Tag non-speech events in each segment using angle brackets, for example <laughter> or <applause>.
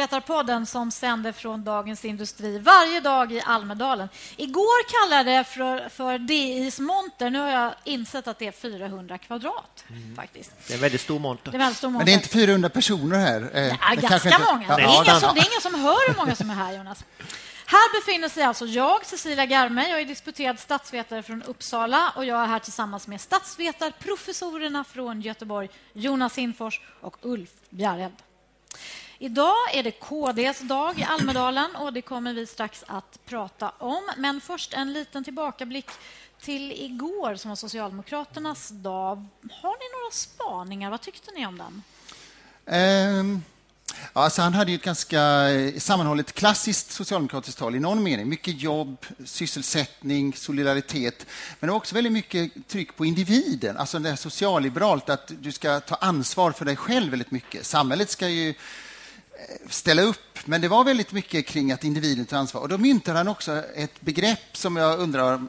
till Statsvetarpodden som sänder från Dagens Industri varje dag i Almedalen. Igår kallade jag det för, för DIs monter. Nu har jag insett att det är 400 kvadrat. faktiskt. Det är en väldigt stor monter. Det är väldigt stor Men monter. det är inte 400 personer här? Eh, Ja, det ganska inte- många. Ja, Det, är ja, ingen som, det är ingen som hör hur många som är här, Jonas. Här befinner sig alltså jag, Cecilia Garme. Jag är disputerad statsvetare från Uppsala och jag är här tillsammans med statsvetarprofessorerna från Göteborg, Jonas Hinfors och Ulf Bjerred. Idag är det KDs dag i Almedalen och det kommer vi strax att prata om. Men först en liten tillbakablick till igår som var Socialdemokraternas dag. Har ni några spaningar? Vad tyckte ni om den? Um... ja, alltså han hade ju ett ganska eh, sammanhållet klassiskt socialdemokratiskt tal i någon mening. Mycket jobb, sysselsättning, solidaritet. Men det var också väldigt mycket tryck på individen. Alltså det här socialliberalt, att du ska ta ansvar för dig själv väldigt mycket. Samhället ska ju ställa upp, men det var väldigt mycket kring att individen tar ansvar. Och då myntade han också ett begrepp som jag undrar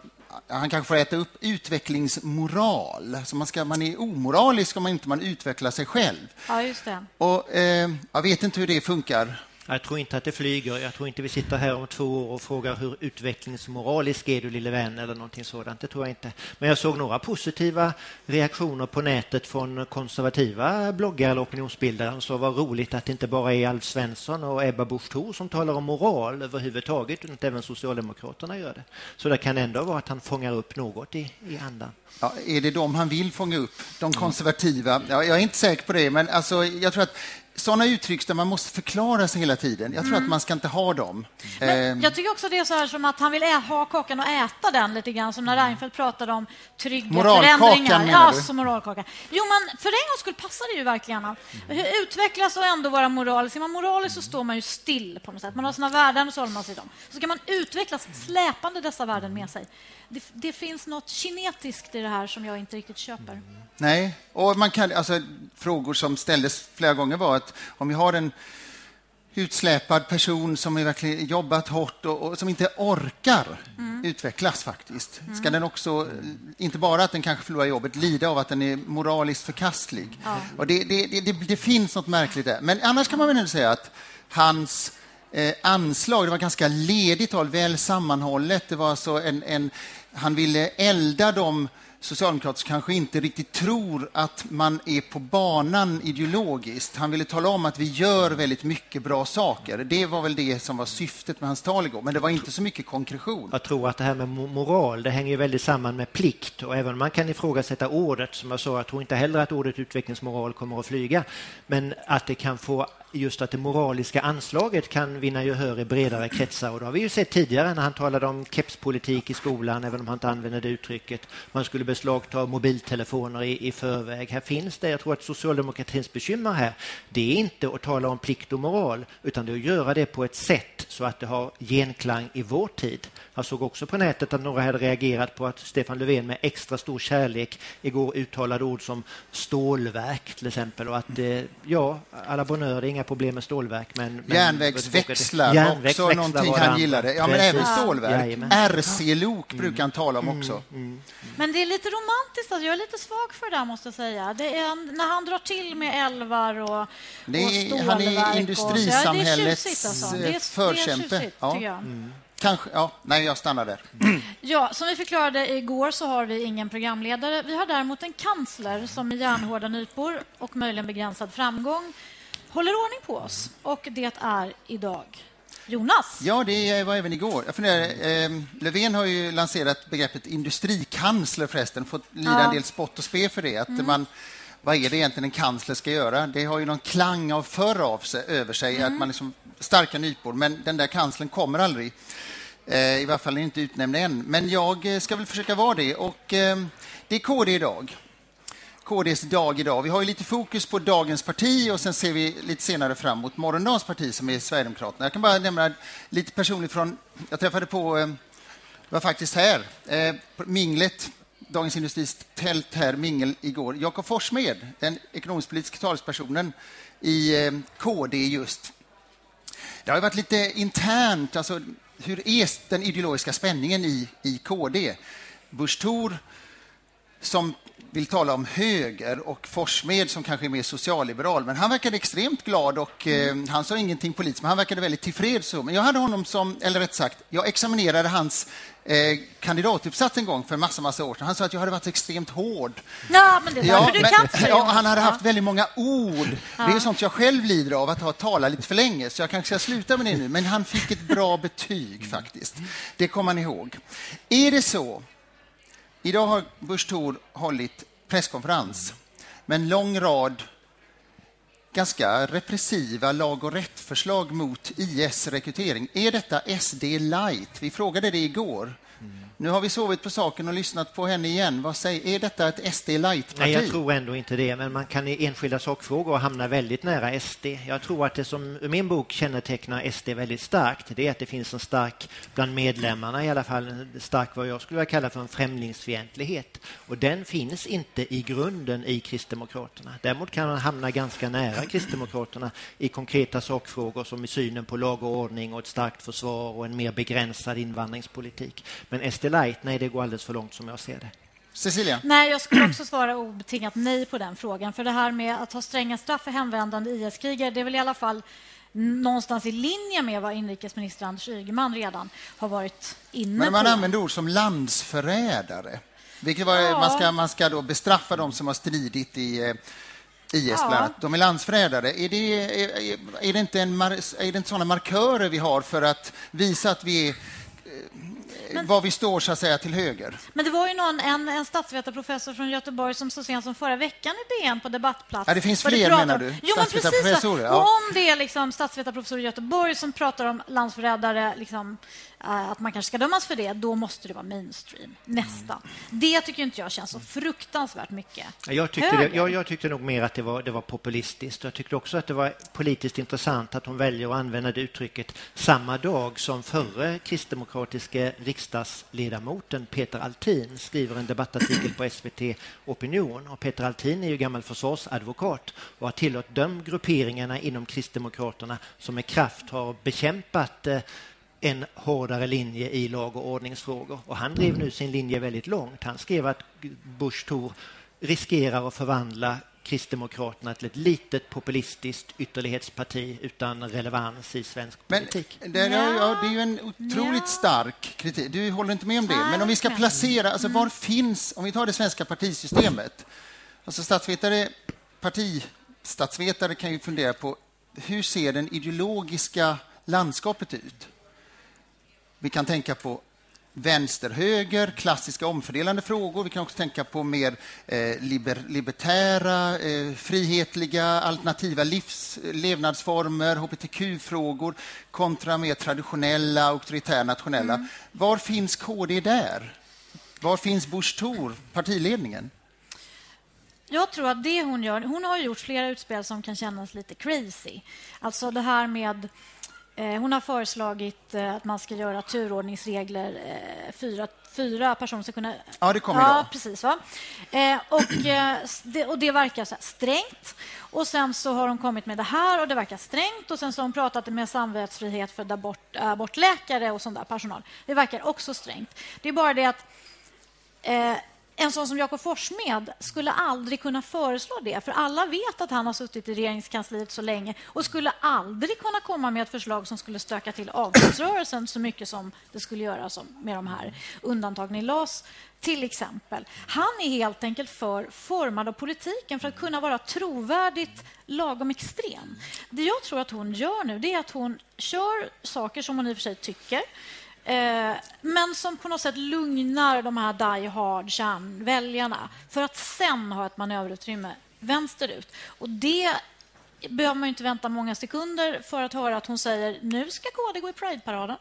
han kanske får äta upp utvecklingsmoral. Så man, ska, man är omoralisk om man inte man utvecklar sig själv. Ja, just det. Och, eh, jag vet inte hur det funkar. Jag tror inte att det flyger. Jag tror inte vi sitter här om två år och frågar hur utvecklingsmoralisk är du lille vän eller någonting sådant. Det tror jag inte. Men jag såg några positiva reaktioner på nätet från konservativa bloggare eller opinionsbildare. Så vad roligt att det inte bara är Alf Svensson och Ebba Busch Thor som talar om moral överhuvudtaget, utan att även Socialdemokraterna gör det. Så det kan ändå vara att han fångar upp något i, i andan. Ja, är det de han vill fånga upp? De konservativa? Ja, jag är inte säker på det, men alltså, jag tror att sådana uttryck där man måste förklara sig hela tiden, jag tror att man ska inte ha dem. Men Ehm, jag tycker också det är så här som att han vill ä- ha kakan och äta den lite grann, som när Reinfeldt pratade om trygga Moralkakan, förändringar. menar ja, du? så moralkakan. Jo, men för en gångs skull passar det ju verkligen. Hur Utvecklas och ändå vara moralisk. Är man moralisk så står man ju still på något sätt. Man har sina värden och så håller man sig till dem. Så ska man utvecklas släpande dessa värden med sig. Det, det finns något kinetiskt i det här som jag inte riktigt köper. Nej, och man kan, alltså, frågor som ställdes flera gånger var att om vi har en utsläpad person som har verkligen jobbat hårt och, och som inte orkar utvecklas faktiskt. Ska den också, inte bara att den kanske förlorar jobbet, lida av att den är moraliskt förkastlig. Och det, det, det, det, det finns något märkligt där. Men annars kan man väl ändå säga att hans eh, anslag, det var ganska ledigt tal, väl sammanhållet. Det var alltså en, en, han ville elda de socialdemokrater som kanske inte riktigt tror att man är på banan ideologiskt. Han ville tala om att vi gör väldigt mycket bra saker. Det var väl det som var syftet med hans tal igår, men det var inte så mycket konkretion. Jag tror att det här med moral, det hänger ju väldigt samman med plikt och även om man kan ifrågasätta ordet, som jag sa, jag tror inte heller att ordet utvecklingsmoral kommer att flyga, men att det kan få just att det moraliska anslaget kan vinna gehör i bredare kretsar och det har vi ju sett tidigare när han talade om kepspolitik i skolan, även om han inte använde det uttrycket. Man skulle beslagta mobiltelefoner i, i förväg. Här finns det, jag tror att socialdemokratins bekymmer här, det är inte att tala om plikt och moral, utan det är att göra det på ett sätt så att det har genklang i vår tid. Jag såg också på nätet att några hade reagerat på att Stefan Löfven med extra stor kärlek igår uttalade ord som stålverk till exempel och att eh, ja, alla bonheur, det är inga problem med stålverk men... men Järnvägsväxlar Järnvägsväxlar också någonting han gillade. Ja, men Precis. även stålverk. Mm. RC-lok brukar han tala om också. Men det är lite romantiskt. Alltså. Jag är lite svag för det där, måste jag säga. Det är när han drar till med älvar och, Det är- och stålverk. han är och så. industrisamhällets, Ja, det är tjusigt, alltså. Det är, tjusigt, Ja. tycker jag. Kanske, ja, nej, jag stannar där. <clears throat> Ja, som vi förklarade igår så har vi ingen programledare. Vi har däremot en kansler som med järnhårda nypor och möjligen begränsad framgång håller ordning på oss. Och det är idag. Jonas? Ja, det var även igår. Jag funderar, eh, Löfven har ju lanserat begreppet industrikansler förresten, fått lida ja. en del spott och spe för det. Att mm. man, vad är det egentligen en kansler ska göra? Det har ju någon klang av förr av sig, över sig, mm. att man liksom starka nypor, men den där kanslern kommer aldrig. Eh, I varje fall inte utnämnd än. Men jag eh, ska väl försöka vara det. Och, eh, det är KD idag. KDs dag idag. Vi har ju lite fokus på dagens parti och sen ser vi lite senare fram mot morgondagens parti som är Sverigedemokraterna. Jag kan bara nämna lite personligt från... Jag träffade på... Det var faktiskt här, minglet, Dagens Industris tält här, mingel igår. Jakob Forssmed, den ekonomisk-politiska talespersonen i KD just. Det har varit lite internt, alltså hur är den ideologiska spänningen i, i KD? Busch Thor, som vill tala om höger och Forssmed som kanske är mer socialliberal. Men han verkade extremt glad och eh, han sa ingenting politiskt, men han verkade väldigt tillfreds. Men jag hade honom som, eller rätt sagt, jag examinerade hans eh, kandidatuppsats en gång för en massa, massa år sedan. Han sa att jag hade varit extremt hård. Ja, men det ja, du men, kan ja, Han hade haft väldigt många ord. Ja. Det är sånt jag själv lider av, att ha talat lite för länge, så jag kanske ska sluta med det nu. Men han fick ett bra betyg faktiskt. Det kommer man ihåg. Är det så Idag har Busch Thor hållit presskonferens med en lång rad ganska repressiva lag och rätt-förslag mot IS rekrytering. Är detta SD light? Vi frågade det igår. Nu har vi sovit på saken och lyssnat på henne igen. Vad säger, är detta ett SD light-parti? Nej, jag tror ändå inte det, men man kan i enskilda sakfrågor hamna väldigt nära SD. Jag tror att det som i min bok kännetecknar SD väldigt starkt, det är att det finns en stark, bland medlemmarna i alla fall, en stark vad jag skulle vilja kalla för en främlingsfientlighet. Och den finns inte i grunden i Kristdemokraterna. Däremot kan man hamna ganska nära Kristdemokraterna i konkreta sakfrågor som i synen på lag och ordning och ett starkt försvar och en mer begränsad invandringspolitik. Men SD light, nej det går alldeles för långt som jag ser det. Cecilia? Nej, jag skulle också svara obetingat nej på den frågan. För det här med att ha stränga straff för hemvändande IS-krigare, det är väl i alla fall någonstans i linje med vad inrikesminister Anders Ygeman redan har varit inne på. Men man använder ord som landsförrädare. Vilket var, ja. Man ska, man ska då bestraffa dem som har stridit i eh, IS, ja. bland annat. De är landsförrädare. Är det, är, är, det inte en, är det inte sådana markörer vi har för att visa att vi är men, var vi står så att säga till höger. Men det var ju någon, en, en statsvetarprofessor från Göteborg som så sent som förra veckan i DN på Debattplats... Ja, det finns fler, det menar du? Jo, men precis. Ja. Och om det är liksom statsvetarprofessor i Göteborg som pratar om landsförrädare liksom, att man kanske ska dömas för det, då måste det vara mainstream. Nästa. Mm. Det tycker inte jag känns så fruktansvärt mycket jag tyckte, det, jag, jag, tyckte nog mer att det var, det var populistiskt. Jag tyckte också att det var politiskt intressant att hon väljer att använda det uttrycket samma dag som förre kristdemokratiske riksdagsledamoten Peter Altin skriver en debattartikel på SVT Opinion. Och Peter Altin är ju gammal försvarsadvokat och har tillhört de grupperingarna inom Kristdemokraterna som med kraft har bekämpat eh, en hårdare linje i lag och ordningsfrågor. Och han drev nu sin linje väldigt långt. Han skrev att Bush Thor riskerar att förvandla Kristdemokraterna till ett litet populistiskt ytterlighetsparti utan relevans i svensk politik. Men det, är, ja, det är ju en otroligt stark kritik. Du håller inte med om det. Men om vi ska placera, alltså var finns, om vi tar det svenska partisystemet. Alltså statsvetare, partistatsvetare kan ju fundera på hur ser den ideologiska landskapet ut? Vi kan tänka på vänster-höger, klassiska omfördelande frågor. Vi kan också tänka på mer eh, liber, libertära, eh, frihetliga, alternativa livs, levnadsformer, hbtq-frågor kontra mer traditionella, auktoritära, nationella. Mm. Var finns KD där? Var finns Busch Thor, partiledningen? Jag tror att det hon gör... Hon har gjort flera utspel som kan kännas lite crazy. Alltså det här med hon har föreslagit eh, att man ska göra turordningsregler. Eh, fyra, fyra personer ska kunna... Ja, det kommer ja, idag. Precis, va? Och, det, och det verkar så strängt. Och Sen så har hon kommit med det här och det verkar strängt. Och Sen så har hon pratat med samvetsfrihet för abort, abortläkare och sån där personal. Det verkar också strängt. Det är bara det att eh, en sån som Jakob Forssmed skulle aldrig kunna föreslå det, för alla vet att han har suttit i regeringskansliet så länge och skulle aldrig kunna komma med ett förslag som skulle stöka till avtalsrörelsen så mycket som det skulle göra med de här undantagen i LAS till exempel. Han är helt enkelt för formad av politiken för att kunna vara trovärdigt lagom extrem. Det jag tror att hon gör nu det är att hon kör saker som hon i och för sig tycker eh, men som på något sätt lugnar de här die hard kärnväljarna för att sen ha ett manöverutrymme vänsterut. Och det behöver man inte vänta många sekunder för att höra att hon säger nu ska KD gå i Pride-paraden.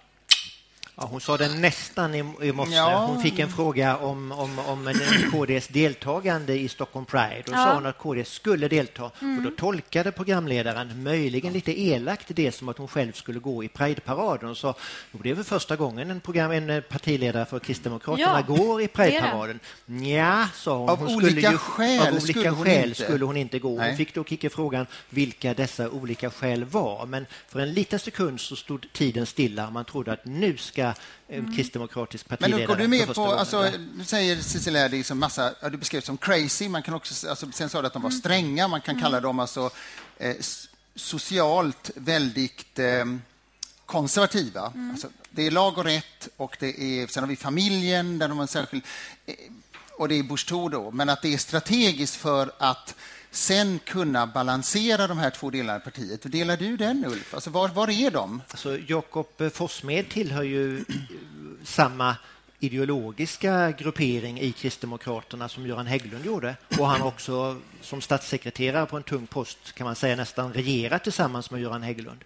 Ja, hon sa det nästan i, i morse. Ja. Hon fick en fråga om, om, om <clears throat> KDs deltagande i Stockholm Pride. Och ja. sa hon att KD skulle delta. Mm. Och då tolkade programledaren möjligen lite elakt det som att hon själv skulle gå i Pride-paraden. Och sa det är väl första gången en, program, en partiledare för Kristdemokraterna ja, går i Pride-paraden. Ja, sa hon. Av hon olika ju, skäl, av olika skulle, hon skäl inte. skulle hon inte gå. Nej. Hon fick då kicka frågan vilka dessa olika skäl var. Men för en liten sekund så stod tiden stilla. Man trodde att nu ska mm. kristdemokratisk partiledare. Men går du med på, alltså, du säger Cecilia, det är liksom massa, ja, du beskrev som crazy, man kan också, alltså, sen sa du att de var mm. stränga, man kan mm. kalla dem alltså eh, socialt väldigt eh, konservativa. Mm. Alltså, det är lag och rätt och det är, sen har vi familjen, där de har en särskild, eh, och det är Bush då, men att det är strategiskt för att sen kunna balansera de här två delarna i partiet. Delar du den, Ulf? Alltså, var, var är de? Alltså, Jakob eh, Forssmed tillhör ju eh, samma ideologiska gruppering i Kristdemokraterna som Göran Hägglund gjorde. Och han har också som statssekreterare på en tung post kan man säga nästan regerat tillsammans med Göran Hägglund.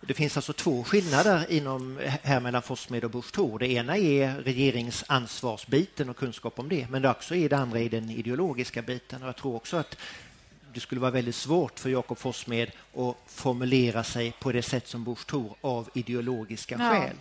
Det finns alltså två skillnader inom, eh, här mellan Forssmed och Busch Thor. Det ena är regeringsansvarsbiten och kunskap om det, men det också är det andra är den ideologiska biten. Och jag tror också att det skulle vara väldigt svårt för Jakob Forssmed att formulera sig på det sätt som Busch Thor av ideologiska ja. skäl.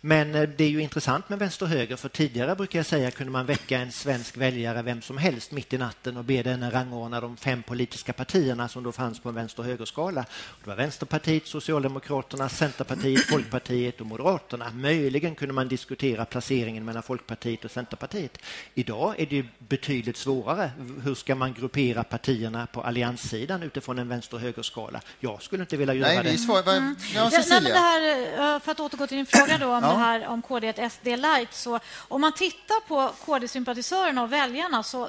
Men eh, det är ju intressant med vänster och höger, för tidigare brukar jag säga kunde man väcka en svensk väljare, vem som helst, mitt i natten och be denne rangordna de fem politiska partierna som då fanns på en vänster och högerskala. Det var Vänsterpartiet, Socialdemokraterna, Centerpartiet, Folkpartiet och Moderaterna. Möjligen kunde man diskutera placeringen mellan Folkpartiet och Centerpartiet. Idag är det betydligt svårare. Hur ska man gruppera partierna på allianssidan utifrån en vänster och högerskala? Jag skulle inte vilja göra Nej, det. Är svår. Mm. Ja, Cecilia. det här, eh, för att återgå till din fråga då, om det här om KD SD light. Så om man tittar på KD-sympatisörerna och väljarna så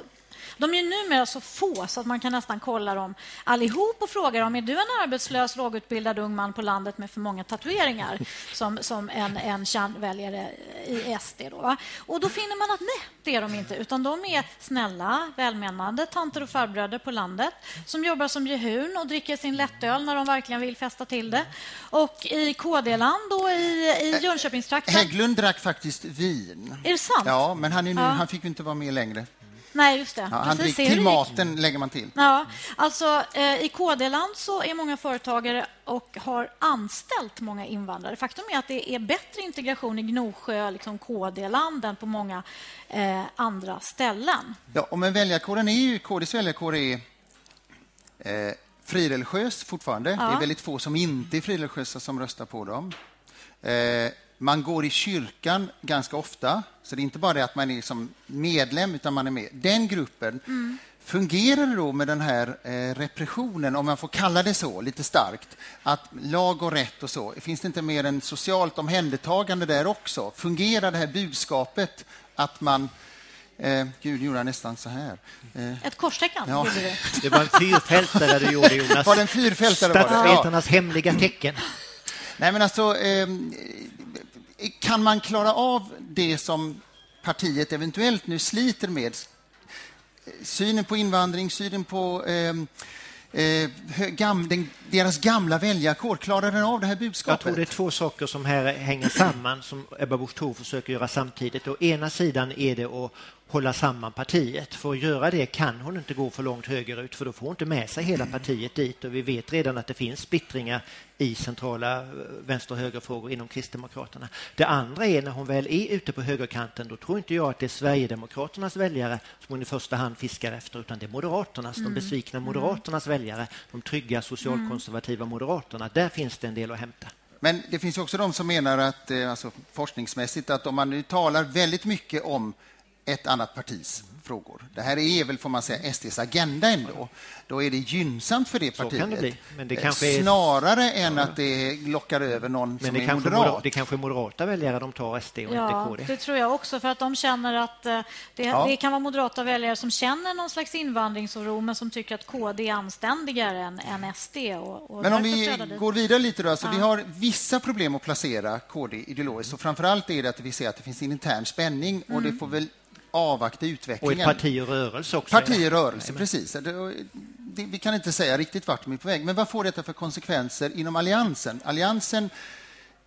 de är numera så få så att man kan nästan kolla dem allihop och fråga dem är du en arbetslös, lågutbildad ung man på landet med för många tatueringar <laughs> som, som en, en kärnväljare i SD. Då, Och då finner man att nej, det är de inte. Utan de är snälla, välmenande tanter och farbröder på landet som jobbar som jehun och dricker sin lättöl när de verkligen vill festa till det. Och i KD-land och i, i Jönköpingstrakten... Hägglund drack faktiskt vin. Är det sant? Ja, men han, nu, ja. han fick inte vara med längre. Nej, just det. Ja, han Precis, till maten lägger man till. Ja, alltså, eh, I KD-land så är många företagare och har anställt många invandrare. Faktum är att det är bättre integration i Gnosjö, liksom KD-land, än på många eh, andra ställen. Ja, och men väljarkåren är ju, KDs väljarkår är eh, frireligiös fortfarande. Ja. Det är väldigt få som inte är frireligiösa som röstar på dem. Eh, man går i kyrkan ganska ofta, så det är inte bara det att man är som medlem, utan man är med. Den gruppen mm. fungerar då med den här eh, repressionen, om man får kalla det så, lite starkt, att lag och rätt och så, finns det inte mer än socialt omhändertagande där också? Fungerar det här budskapet att man Eh, Gud, gjorde jag nästan så här. Eh. Ett korstecken ja. gjorde det. Det var en fyrfältare du gjorde, Jonas. Var det en fyrfältare? Statsvetarnas ja. hemliga tecken. Nej, men alltså, eh, kan man klara av det som partiet eventuellt nu sliter med? Synen på invandring, synen på ehm, eh, eh, gam, den, deras gamla väljarkår, klarar den av det här budskapet? Jag tror det är två saker som här hänger samman som Ebba Busch Thor försöker göra samtidigt. Å ena sidan är det att hålla samman partiet. För att göra det kan hon inte gå för långt högerut för då får hon inte med sig hela partiet dit och vi vet redan att det finns splittringar i centrala eh, vänster och högerfrågor inom Kristdemokraterna. Det andra är när hon väl är ute på högerkanten då tror inte jag att det är Sverigedemokraternas väljare som hon i första hand fiskar efter utan det är Moderaternas, mm. de besvikna mm. Moderaternas väljare, de trygga socialkonservativa Moderaterna. Där finns det en del att hämta. Men det finns också de som menar att, eh, alltså forskningsmässigt, att om man nu talar väldigt mycket om ett annat partis frågor. Det här är väl, får man säga, SDs agenda ändå. Då är det gynnsamt för det partiet. kan det bli. Men det Eh, kanske är- Snarare än att det lockar över någon Men som det är kanske, moderat. moder, det kanske är moderata väljare de tar SD och Ja, inte KD. det tror jag också. För att de känner att eh, det, Ja. det kan vara moderata väljare som känner någon slags invandringsoro men som tycker att KD är anständigare än, än SD. Och, och Men om vi går vidare lite då. Alltså Vi har vissa problem att placera KD ideologiskt och framför allt är det att vi ser att det finns en intern spänning och det får väl avvakta Och utvecklingen. ett parti och rörelse också. Parti i rörelse, precis. Det, det, vi kan inte säga riktigt vart de är på väg. Men vad får detta för konsekvenser inom Alliansen? Alliansen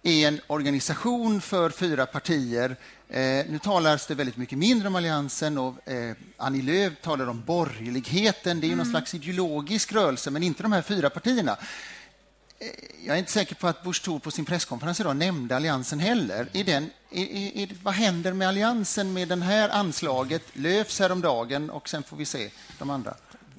är en organisation för fyra partier. Eh, nu talas det väldigt mycket mindre om Alliansen och eh, Annie Lööf talar om borgerligheten. Det är ju någon slags ideologisk rörelse, men inte de här fyra partierna. Eh, jag är inte säker på att Busch Thor på sin presskonferens idag nämnde Alliansen heller. I den, i, i, vad händer med Alliansen med det här anslaget? Löfs häromdagen och sen får vi se de andra.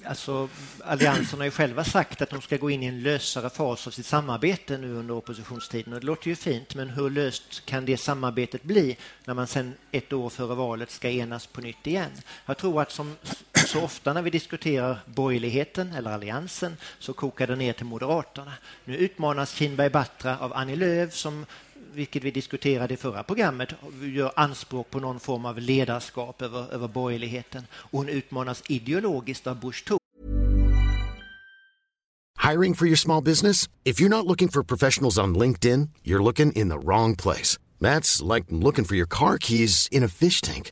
Alltså, Alliansen har ju själva sagt att de ska gå in i en lösare fas av sitt samarbete nu under oppositionstiden. Och det låter ju fint, men hur löst kan det samarbetet bli när man sen ett år före valet ska enas på nytt igen? Jag tror att som så ofta när vi diskuterar borgerligheten eller alliansen så kokar det ner till Moderaterna. Nu utmanas Kinberg Batra av Annie Lööf som vilket vi diskuterade i förra programmet, gör anspråk på någon form av ledarskap över, över borgerligheten. Och hon utmanas ideologiskt av Bush Thor. Hiring for your small business? If you're not looking for professionals on LinkedIn, you're looking in the wrong place. That's like looking for your car keys in a fish tank.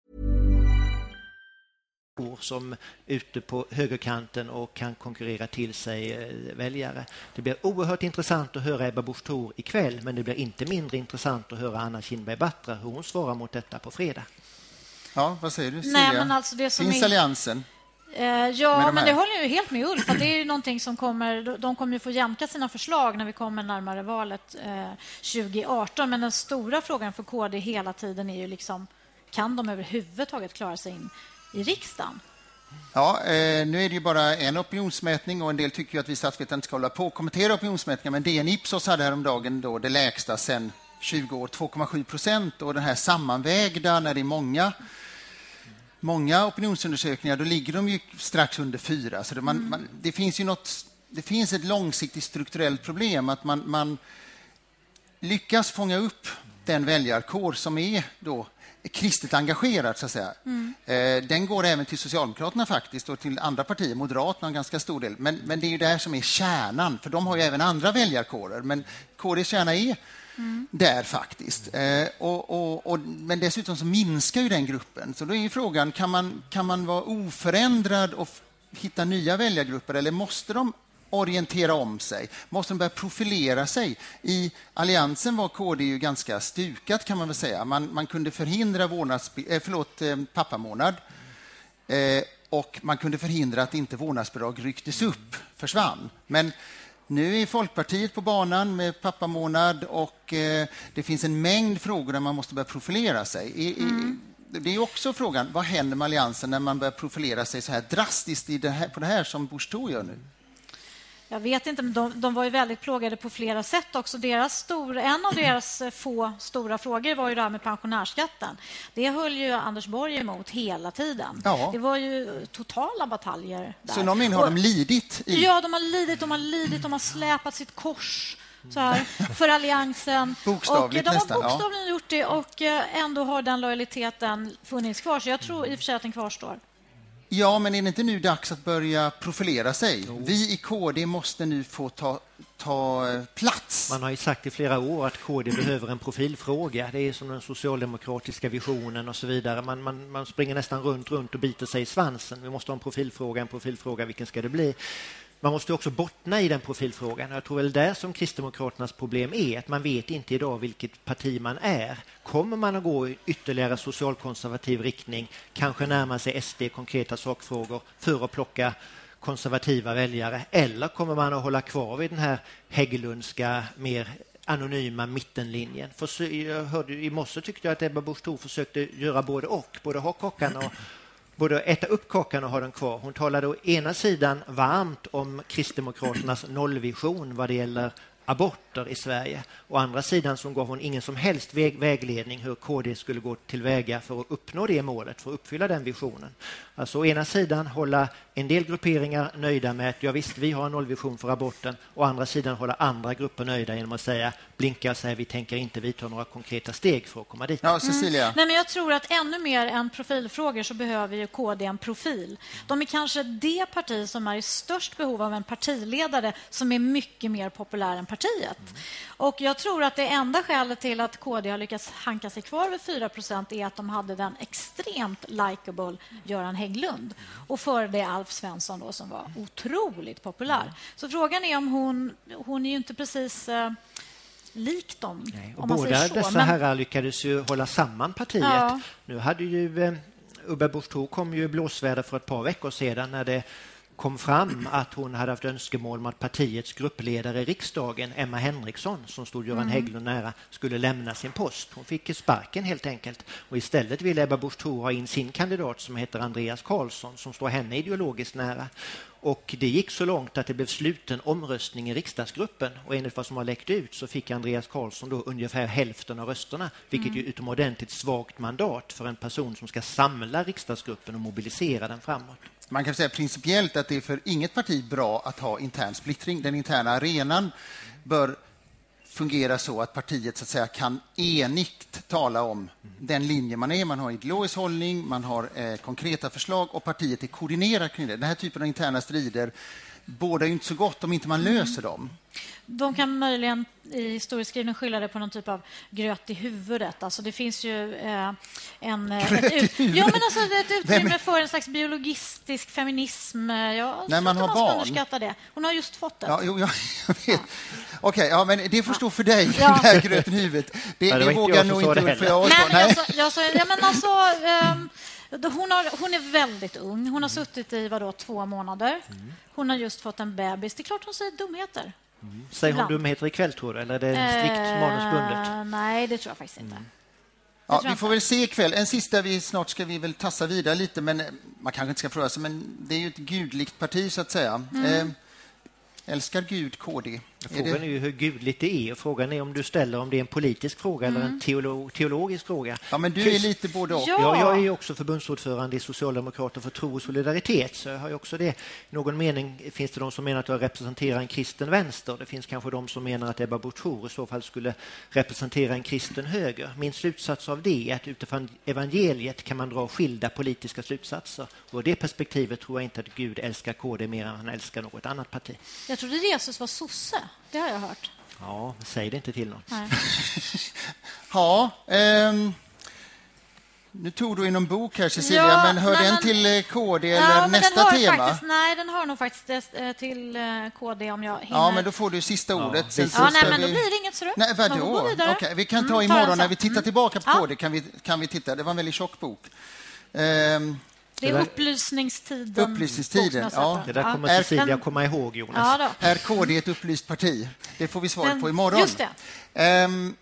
Som ute på högerkanten och kan konkurrera till sig eh, väljare. Det blir oerhört intressant att höra Ebba Busch Thor ikväll men det blir inte mindre intressant att höra Anna Kinberg Batra hur hon svarar mot detta på fredag. Ja, vad säger du, Nej, Silja? men alltså det som Finns är- Alliansen? Eh, ja, de men det håller jag ju helt med Ulf. Att det är ju någonting som kommer, de kommer ju få jämka sina förslag när vi kommer närmare valet eh, 2018. Men den stora frågan för KD hela tiden är ju liksom kan de överhuvudtaget klara sig in i riksdagen? Ja, eh, nu är det ju bara en opinionsmätning och en del tycker ju att vi statsvetare inte ska hålla på och kommentera opinionsmätningar. Men DN Ipsos hade häromdagen då det lägsta sedan 20 år, 2,7 procent. Och den här sammanvägda, när det är många många opinionsundersökningar, då ligger de ju strax under fyra. Så det, man, man, det finns ju något, det finns ett långsiktigt strukturellt problem att man, man lyckas fånga upp den väljarkår som är då kristet engagerad, så att säga. Eh, den går även till Socialdemokraterna faktiskt och till andra partier, Moderaterna en ganska stor del. Men, men det är ju det som är kärnan, för de har ju även andra väljarkårer. Men KDs kärna är där faktiskt. Eh, och, och, och, men dessutom så minskar ju den gruppen. Så då är ju frågan, kan man, kan man vara oförändrad och hitta nya väljargrupper eller måste de orientera om sig? Måste de börja profilera sig? I Alliansen var KD ju ganska stukat kan man väl säga. Man, man kunde förhindra vårdnads, eh, förlåt, eh, pappamånad eh, och man kunde förhindra att inte vårdnadsbidrag rycktes upp, försvann. Men nu är Folkpartiet på banan med pappamånad och eh, det finns en mängd frågor där man måste börja profilera sig. I, i, det är också frågan, vad händer med Alliansen när man börjar profilera sig så här drastiskt i det här, på det här som Busch gör nu? Jag vet inte, men de, de var ju väldigt plågade på flera sätt också. Deras stor, en av deras eh, få stora frågor var ju det här med pensionärsskatten. Det höll ju Anders Borg emot hela tiden. Ja. Det var ju totala bataljer där. Så någon har de lidit i... Ja, de har lidit, de har lidit, de har släpat sitt kors så här, för Alliansen. <laughs> Bokstavligt och de nästan, har ja. bokstavligen gjort det och eh, ändå har den lojaliteten funnits kvar. Så jag tror i och för sig att den kvarstår. Ja, men är det inte nu dags att börja profilera sig? Vi i KD måste nu få ta, ta eh, plats. Man har ju sagt i flera år att KD behöver en profilfråga. Det är som den socialdemokratiska visionen och så vidare. Man, man, man springer nästan runt, runt och biter sig i svansen. Vi måste ha en profilfråga, en profilfråga, vilken ska det bli? Man måste också bottna i den profilfrågan. Jag tror väl där som Kristdemokraternas problem är att man vet inte idag vilket parti man är. Kommer man att gå i ytterligare socialkonservativ riktning, kanske närma sig SD konkreta sakfrågor för att plocka konservativa väljare eller kommer man att hålla kvar vid den här Hägglundska, mer anonyma mittenlinjen? För jag hörde, I morse tyckte jag att Ebba Busch Thor försökte göra både och, både ha kakan och både äta upp kakan och ha den kvar. Hon talade å ena sidan varmt om Kristdemokraternas nollvision vad det gäller aborter i Sverige. Å andra sidan så gav hon ingen som helst väg vägledning hur KD skulle gå tillväga för att uppnå det målet, för att uppfylla den visionen. Alltså å ena sidan hålla en del grupperingar nöjda med att ja, visst, vi har en nollvision för aborten. Å andra sidan hålla andra grupper nöjda genom att säga blinka och säga vi tänker inte vidta några konkreta steg för att komma dit. Ja, Cecilia. Mm. Nej, men jag tror att ännu mer än profilfrågor så behöver ju KD en profil. De är kanske det parti som är i störst behov av en partiledare som är mycket mer populär än partiet. Och jag tror att det enda skälet till att KD har lyckats hanka sig kvar vid 4% är att de hade den extremt likable Göran Hägglund och före det Alf Svensson då, som var otroligt populär. Så frågan är om hon... Hon är ju inte precis... Eh, lik dem. Nej, och båda dessa Men... herrar lyckades ju hålla samman partiet. Ja. Nu hade ju eh, Ubbe Busch kom ju i blåsväder för ett par veckor sedan när det kom fram att hon hade haft önskemål om att partiets gruppledare i riksdagen, Emma Henriksson, som stod Göran mm. Hägglund nära, skulle lämna sin post. Hon fick sparken helt enkelt. Och istället ville Ebba Busch ha in sin kandidat som heter Andreas Karlsson, som står henne ideologiskt nära. Och det gick så långt att det blev sluten omröstning i riksdagsgruppen och enligt vad som har läckt ut så fick Andreas Karlsson då ungefär hälften av rösterna, vilket mm. är utomordentligt svagt mandat för en person som ska samla riksdagsgruppen och mobilisera den framåt. Man kan säga principiellt att det är för inget parti bra att ha intern splittring. Den interna arenan bör fungera så att partiet så att säga, kan enigt tala om den linje man är. Man har ideologisk hållning, man har eh, konkreta förslag och partiet är koordinerat kring det. Den här typen av interna strider båda inte så gott om inte man löser dem. De kan möjligen i historieskrivningen skylla det på någon typ av gröt i huvudet. Alltså det finns ju eh, en... Eh, gröt ett, i ja, men alltså ett utrymme för en slags biologistisk feminism. Jag När man har man barn? underskatta det. Hon har just fått det. Ja, jo, jag, <laughs> jag vet. Ja. Okej, ja, men det får stå för dig, ja. den här gröten i huvudet. Det, ja, det, det vågar nog inte Ulf jag Men, alltså, jag, så, ja, men alltså, um, hon, har, hon, är väldigt ung. Hon har suttit i vadå, två månader. Mm. Hon har just fått en bebis. Det är klart hon säger dumheter. Mm. Säger hon dumheter ikväll, tror du? Eller är det strikt eh, manusbundet? Nej, det tror jag faktiskt inte. Mm. Ja, vi får väl se ikväll. En sista, vi, snart ska vi väl tassa vidare lite, men man kanske inte ska fråga sig, men det är ju ett gudligt parti så att säga. Mm. Eh, älskar Gud KD? Frågan är, det... är ju hur gudligt det är. Frågan är om du ställer om det är en politisk fråga mm. eller en mm. teolog, teologisk fråga. Ja, men du är lite både och. Ja. ja jag är också förbundsordförande i Socialdemokrater för tro och solidaritet. Så jag har också det. I någon mening finns det de som menar att jag representerar en kristen vänster. Det finns kanske de som menar att Ebba Busch i så fall skulle representera en kristen höger. Min slutsats av det är att utifrån evangeliet kan man dra skilda politiska slutsatser. Och i det perspektivet tror jag inte att Gud älskar KD mer än han älskar något annat parti. Jag trodde Jesus var sosse. Det har jag hört. Ja, säg det inte till någon. <laughs> ja, ehm, nu tog du in en bok här, Cecilia, ja, men hör nej, den till eh, KD ja, eller nästa tema? Faktiskt, nej, den hör nog faktiskt eh, till eh, KD om jag hinner. Ja, men då får du sista ordet. Ja, ja nej, men då blir det inget så Nej, vadå? Okay, vi kan ta mm, imorgon när vi tittar mm. tillbaka på KD. Kan vi, kan vi titta. Det var en väldigt tjock bok. Ehm, det är upplysningstiden. Upplysningstiden, ja. Det där kommer ja. Cecilia komma ihåg, Jonas. Ja, är KD ett upplyst parti? Det får vi svar på imorgon. Just det. Um,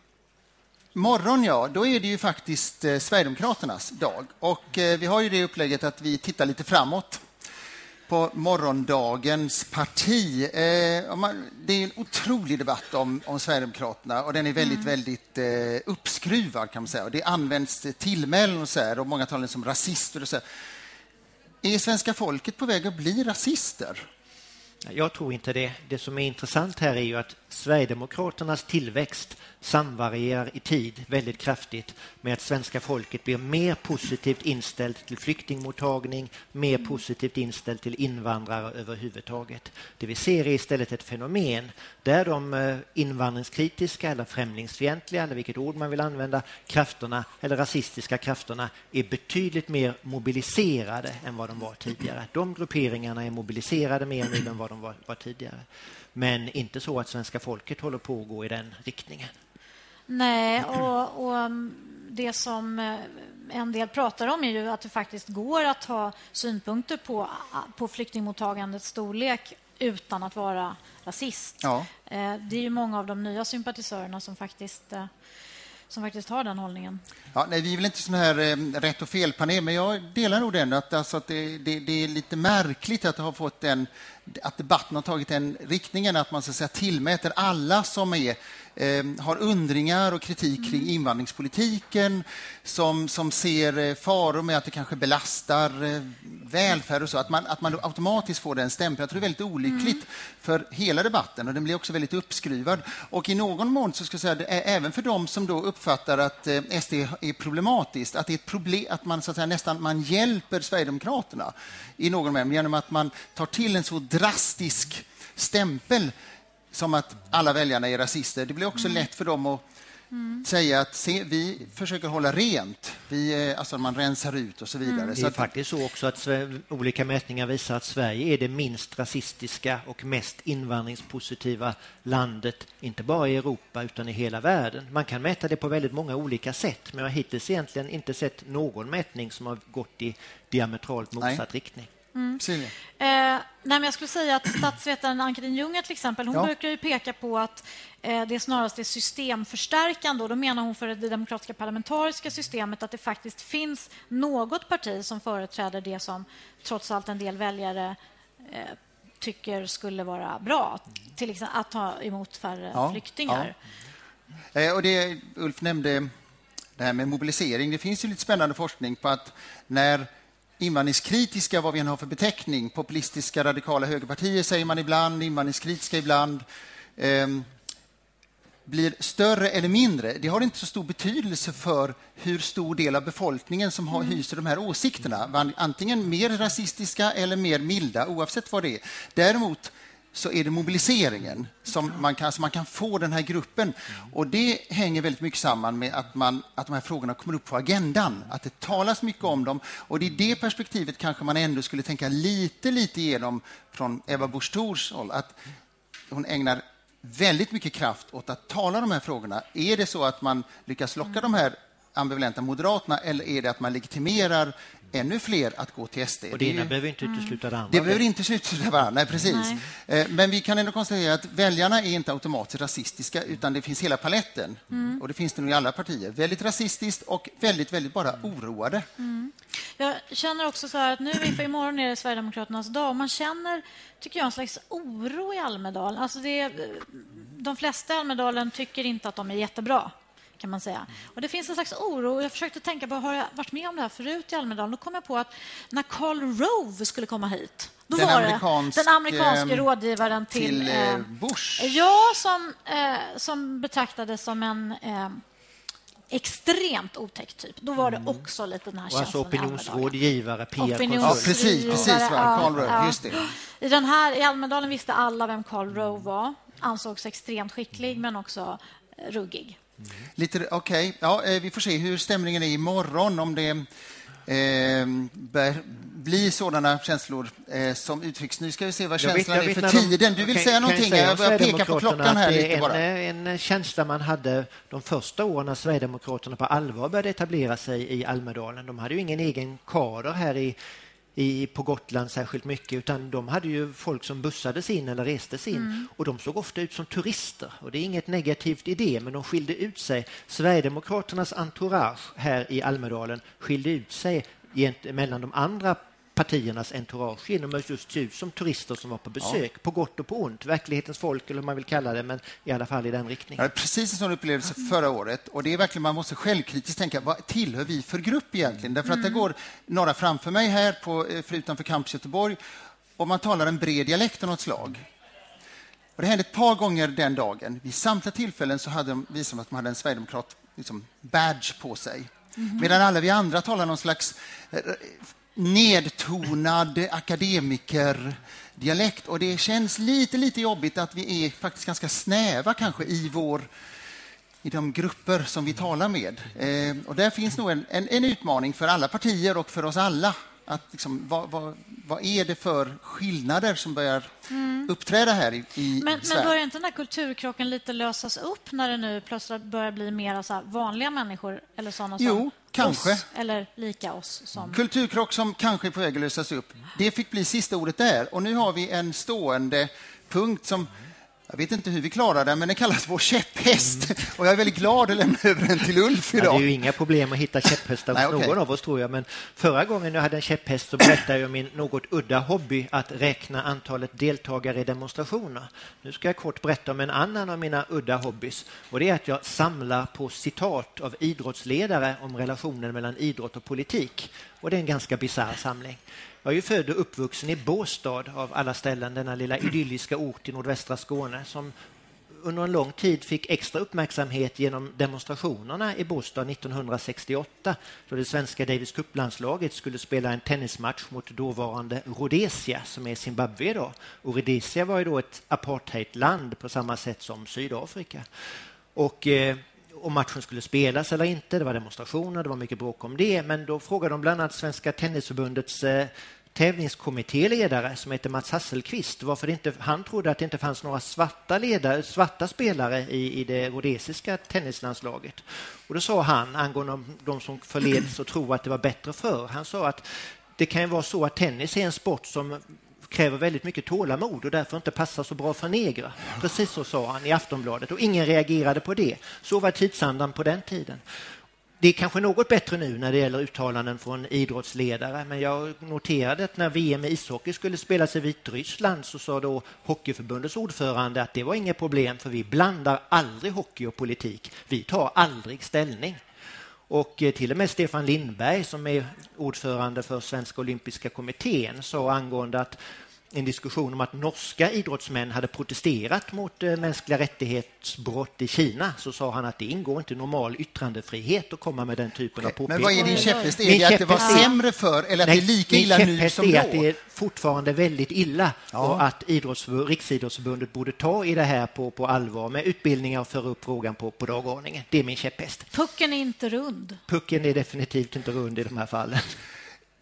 morgon, ja, då är det ju faktiskt eh, Sverigedemokraternas dag. Och eh, vi har ju det upplägget att vi tittar lite framåt på morgondagens parti. Eh, man, det är en otrolig debatt om, om Sverigedemokraterna och den är väldigt, mm. väldigt eh, uppskruvad kan man säga. Och det används tillmälen och så här, och många talar som rasister och så här. Är svenska folket på väg att bli rasister? Jag tror inte det. Det som är intressant här är ju att Sverigedemokraternas tillväxt samvarierar i tid väldigt kraftigt med att svenska folket blir mer positivt inställt till flyktingmottagning, mer positivt inställt till invandrare överhuvudtaget. Det vi ser är istället ett fenomen där de eh, invandringskritiska eller främlingsfientliga, eller vilket ord man vill använda, krafterna eller rasistiska krafterna är betydligt mer mobiliserade än vad de var tidigare. De grupperingarna är mobiliserade mer nu än vad de var, var tidigare. Men inte så att svenska folket håller på att gå i den riktningen. Nej, och, och mm, det som eh, en del pratar om är ju att det faktiskt går att ha synpunkter på, på flyktingmottagandets storlek utan att vara rasist. Ja. Eh, det är ju många av de nya sympatisörerna som faktiskt eh, som faktiskt har den hållningen. Ja, nej, vi är väl inte sån här eh, rätt och fel-panel, men jag delar nog den att, alltså, att det, det, det, är lite märkligt att, har fått en, att debatten har tagit den riktningen att man så att säga, tillmäter alla som är eh, har undringar och kritik kring mm. invandringspolitiken, som, som ser eh, faror med att det kanske belastar eh, välfärd och så, att man, att man automatiskt får den stämpeln. Jag tror det är väldigt olyckligt mm. för hela debatten och den blir också väldigt uppskruvad. Och i någon mån så ska jag säga, även för dem som då uppfattar att eh, SD är problematiskt, att det är ett problem, att man så att säga, nästan man hjälper Sverigedemokraterna i någon mån genom att man tar till en så drastisk stämpel som att alla väljarna är rasister. Det blir också mm. lätt för dem att mm. säga att se, vi försöker hålla rent. Vi, alltså man rensar ut och så vidare. Mm. Det är faktiskt så också att olika mätningar visar att Sverige är det minst rasistiska och mest invandringspositiva landet, inte bara i Europa utan i hela världen. Man kan mäta det på väldigt många olika sätt, men jag har hittills egentligen inte sett någon mätning som har gått i diametralt motsatt Nej. riktning. Mm. Eh, nej, jag skulle säga att statsvetaren Ann-Katrin Junger till exempel, hon ja. brukar ju peka på att eh, det snarast är systemförstärkande. Och då menar hon för det demokratiska parlamentariska systemet att det faktiskt finns något parti som företräder det som trots allt en del väljare eh, tycker skulle vara bra. Till exempel att ta emot färre ja. flyktingar. Ja. Eh, och det Ulf nämnde, det här med mobilisering. Det finns ju lite spännande forskning på att när invandringskritiska, vad vi än har för beteckning. Populistiska radikala högerpartier säger man ibland, invandringskritiska ibland. Eh, blir större eller mindre, det har inte så stor betydelse för hur stor del av befolkningen som har, mm. hyser de här åsikterna. Antingen mer rasistiska eller mer milda, oavsett vad det är. Däremot så är det mobiliseringen som man kan, så man kan få den här gruppen. Och Det hänger väldigt mycket samman med att, man, att de här frågorna kommer upp på agendan, att det talas mycket om dem. Och det är det perspektivet kanske man ändå skulle tänka lite, lite igenom från Ebba Busch Thors håll, att hon ägnar väldigt mycket kraft åt att tala om de här frågorna. Är det så att man lyckas locka de här ambivalenta moderaterna eller är det att man legitimerar ännu fler att gå till SD. Och det ena behöver inte utesluta det andra. Det behöver inte utesluta varandra, nej, precis. Nej. Eh, men vi kan ändå konstatera att väljarna är inte automatiskt rasistiska, utan det finns hela paletten. Mm. Och det finns det nog i alla partier. Väldigt rasistiskt och väldigt, väldigt bara oroade. Mm. Jag känner också så här att nu inför imorgon är det Sverigedemokraternas dag och man känner, tycker jag, en slags oro i Almedalen. Alltså det, de flesta i Almedalen tycker inte att de är jättebra kan man säga. Och Det finns en slags oro. Jag försökte tänka på, har jag varit med om det här förut i Almedalen? Då kom jag på att när Karl Rove skulle komma hit, då den, var amerikansk, det, den amerikanske eh, rådgivaren till, till eh, Bush? Ja, som, eh, som betraktades som en eh, extremt otäck typ. Då var det mm. också lite den här känslan. Alltså opinionsrådgivare, PR-konsult. Ja, precis, precis. Karl Rove, ja. just det. I, den här, I Almedalen visste alla vem Karl Rove var. Ansågs extremt skicklig, men också ruggig. Lite, Okej, okay. ja, eh, vi får se hur stämningen är imorgon. Om det eh, blir sådana känslor eh, som uttrycks. Nu ska vi se vad känslan är för tiden. Du vill kan, säga någonting? Jag börjar peka på klockan här lite en, bara. En, en känsla man hade de första åren när Sverigedemokraterna på allvar började etablera sig i Almedalen. De hade ju ingen egen kader här i i, på Gotland särskilt mycket utan de hade ju folk som bussades in eller restes in mm. och de såg ofta ut som turister och det är inget negativt i det men de skilde ut sig. Sverigedemokraternas entourage här i Almedalen skilde ut sig mellan de andra partiernas entourage genom att just som turister som var på besök, ja. på gott och på ont. Verklighetens folk, eller hur man vill kalla det, men i alla fall i den riktningen. Ja, precis en sån upplevelse förra året. Och det är verkligen, man måste självkritiskt tänka, vad tillhör vi för grupp egentligen? Därför att det mm. går några framför mig här, på, utanför Campus Göteborg, och man talar en bred dialekt av något slag. Och det hände ett par gånger den dagen. Vid samtliga tillfällen så hade de visat att de hade en sverigedemokrat liksom, badge på sig. Medan alla vi andra talar någon slags eh, nedtonad akademikerdialekt. Och det känns lite, lite jobbigt att vi är faktiskt ganska snäva kanske i vår i de grupper som vi talar med. Eh, och där finns nog en, en, en, utmaning för alla partier och för oss alla. Att liksom, vad, vad, vad är det för skillnader som börjar mm. uppträda här i, i men, Sverige? Men börjar inte den här kulturkrocken lite lösas upp när det nu plötsligt börjar bli mer så vanliga människor eller sådana jo, som kanske. oss eller lika oss? Som... Kulturkrock som kanske är på väg att lösas upp. Det fick bli sista ordet där. Och nu har vi en stående punkt som jag vet inte hur vi klarar den, men den kallas vår käpphäst. Mm. Och jag är väldigt glad att lämna över den till Ulf idag. Ja, det är ju inga problem att hitta käpphästar hos okay. någon av oss, tror jag. Men förra gången jag hade en käpphäst så berättade jag om min något udda hobby att räkna antalet deltagare i demonstrationer. Nu ska jag kort berätta om en annan av mina udda hobbys. Och det är att jag samlar på citat av idrottsledare om relationen mellan idrott och politik. Och det är en ganska bisarr samling. Jag är ju född och uppvuxen i Båstad av alla ställen, denna lilla idylliska ort i nordvästra Skåne som under en lång tid fick extra uppmärksamhet genom demonstrationerna i Båstad 1968 då det svenska Davis Cup-landslaget skulle spela en tennismatch mot dåvarande Rhodesia som är Zimbabwe idag. Och Rhodesia var ju då ett apartheidland på samma sätt som Sydafrika. Och eh, om matchen skulle spelas eller inte. Det var demonstrationer, det var mycket bråk om det. Men då frågade de bland annat Svenska Tennisförbundets eh, tävlingskommittéledare som heter Mats Hasselqvist varför det inte, han trodde att det inte fanns några svarta, ledare, svarta spelare i, i det rhodesiska tennislandslaget. Och då sa han angående de, som förleds att tro att det var bättre förr. Han sa att det kan ju vara så att tennis är en sport som kräver väldigt mycket tålamod och därför inte passar så bra för negrer. Precis så sa han i Aftonbladet och ingen reagerade på det. Så var tidsandan på den tiden. Det är kanske något bättre nu när det gäller uttalanden från idrottsledare, men jag noterade att när VM i ishockey skulle spelas i Vitryssland så sa då Hockeyförbundets ordförande att det var inget problem för vi blandar aldrig hockey och politik. Vi tar aldrig ställning. Och eh, till och med Stefan Lindberg som är ordförande för Svenska olympiska kommittén sa angående att en diskussion om att norska idrottsmän hade protesterat mot eh, mänskliga rättighetsbrott i Kina så sa han att det ingår inte normal yttrandefrihet att komma med den typen av påpekanden. Men vad är din käpphäst? Är det att det var sämre för eller att Nej, det är lika illa nu som då? är att det är fortfarande väldigt illa ja. och att Riksidrottsförbundet borde ta i det här på, på allvar med utbildningar och föra upp frågan på, på dagordningen. Det är min käpphäst. Pucken är inte rund. Pucken är definitivt inte rund i de här fallen.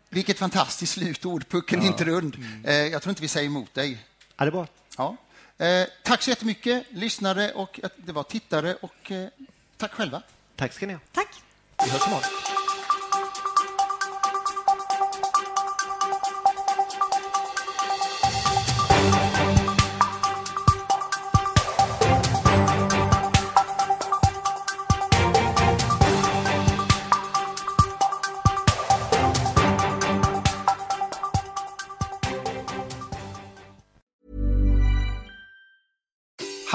Vilket fantastiskt slutord. Pucken ja. inte rund. Mm. Eh, jag tror inte vi säger emot dig. Ja, det är bra. Ja. Eh, tack så jättemycket, lyssnare och det var tittare. Och eh, tack själva. Tack ska ni ha. Tack. Vi hörs imorgon.